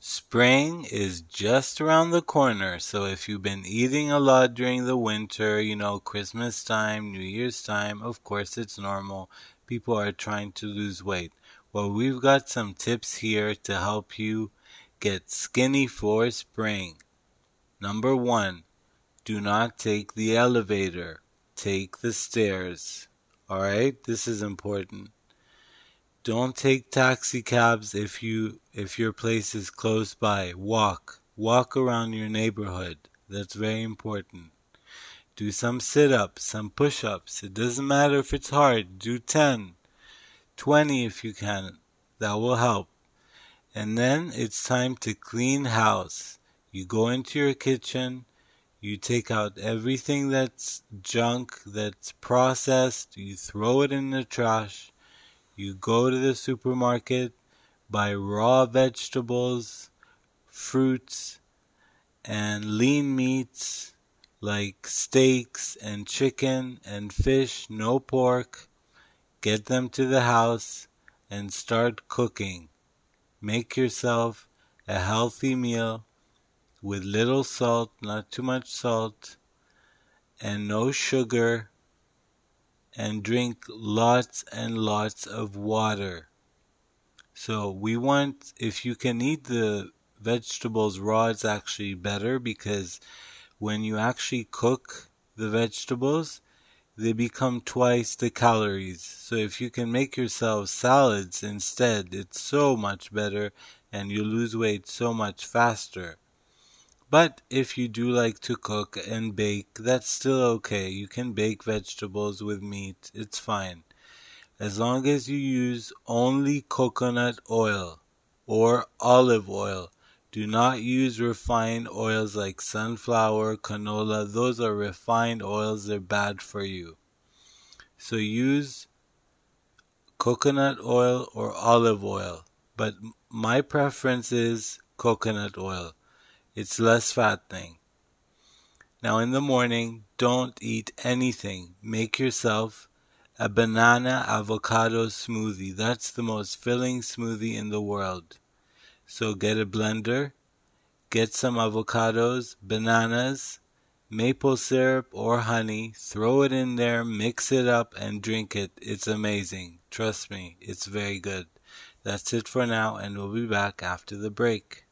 Spring is just around the corner, so if you've been eating a lot during the winter, you know, Christmas time, New Year's time, of course it's normal. People are trying to lose weight. Well, we've got some tips here to help you get skinny for spring. Number one, do not take the elevator. Take the stairs. Alright? This is important. Don't take taxi cabs if you if your place is close by. Walk. Walk around your neighborhood. That's very important. Do some sit ups, some push ups. It doesn't matter if it's hard. Do 10, 20 if you can. That will help. And then it's time to clean house. You go into your kitchen, you take out everything that's junk, that's processed, you throw it in the trash you go to the supermarket, buy raw vegetables, fruits, and lean meats like steaks and chicken and fish, no pork. Get them to the house and start cooking. Make yourself a healthy meal with little salt, not too much salt, and no sugar and drink lots and lots of water. So we want, if you can eat the vegetables raw, it's actually better because when you actually cook the vegetables, they become twice the calories. So if you can make yourself salads instead, it's so much better and you lose weight so much faster. But if you do like to cook and bake, that's still okay. You can bake vegetables with meat, it's fine. As long as you use only coconut oil or olive oil. Do not use refined oils like sunflower, canola. Those are refined oils, they're bad for you. So use coconut oil or olive oil. But my preference is coconut oil. It's less fattening. Now in the morning, don't eat anything. Make yourself a banana avocado smoothie. That's the most filling smoothie in the world. So get a blender, get some avocados, bananas, maple syrup or honey, throw it in there, mix it up, and drink it. It's amazing. Trust me, it's very good. That's it for now, and we'll be back after the break.